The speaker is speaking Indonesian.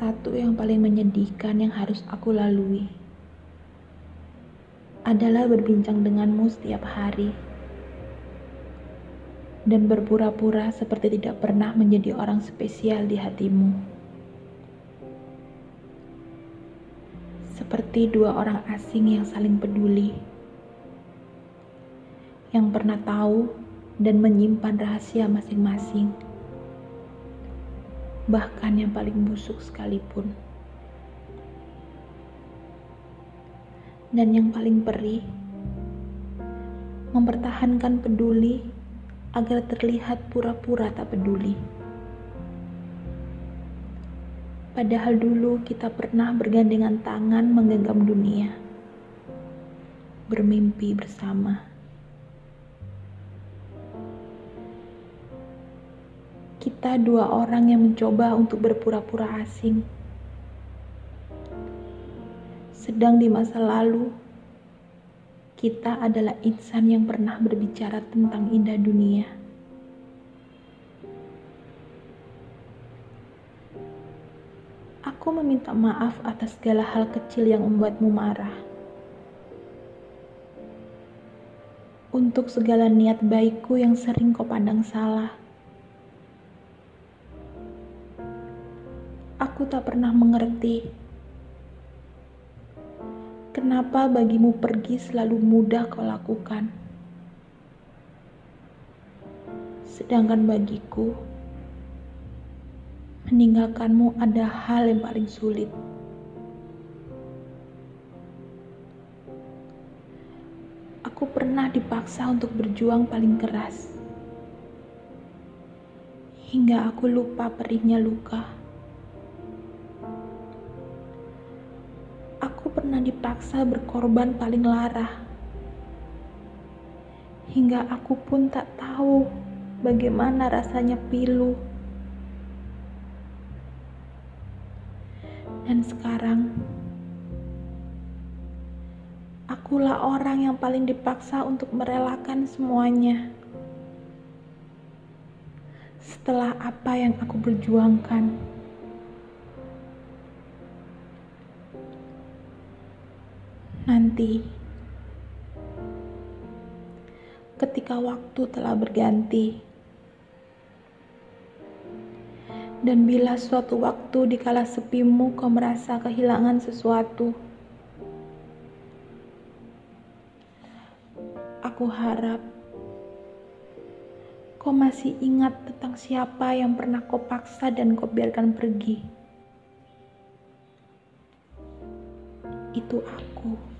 satu yang paling menyedihkan yang harus aku lalui adalah berbincang denganmu setiap hari dan berpura-pura seperti tidak pernah menjadi orang spesial di hatimu. Seperti dua orang asing yang saling peduli, yang pernah tahu dan menyimpan rahasia masing-masing, bahkan yang paling busuk sekalipun. Dan yang paling perih, mempertahankan peduli agar terlihat pura-pura tak peduli. Padahal dulu kita pernah bergandengan tangan menggenggam dunia, bermimpi bersama. Kita dua orang yang mencoba untuk berpura-pura asing. Sedang di masa lalu, kita adalah insan yang pernah berbicara tentang indah dunia. Aku meminta maaf atas segala hal kecil yang membuatmu marah. Untuk segala niat baikku yang sering kau pandang salah. Aku tak pernah mengerti Kenapa bagimu pergi selalu mudah kau lakukan? Sedangkan bagiku, meninggalkanmu ada hal yang paling sulit. Aku pernah dipaksa untuk berjuang paling keras, hingga aku lupa perihnya luka. Aku pernah dipaksa berkorban paling lara. Hingga aku pun tak tahu bagaimana rasanya pilu. Dan sekarang, akulah orang yang paling dipaksa untuk merelakan semuanya. Setelah apa yang aku berjuangkan. Nanti. Ketika waktu telah berganti. Dan bila suatu waktu dikala sepimu kau merasa kehilangan sesuatu. Aku harap kau masih ingat tentang siapa yang pernah kau paksa dan kau biarkan pergi itu aku.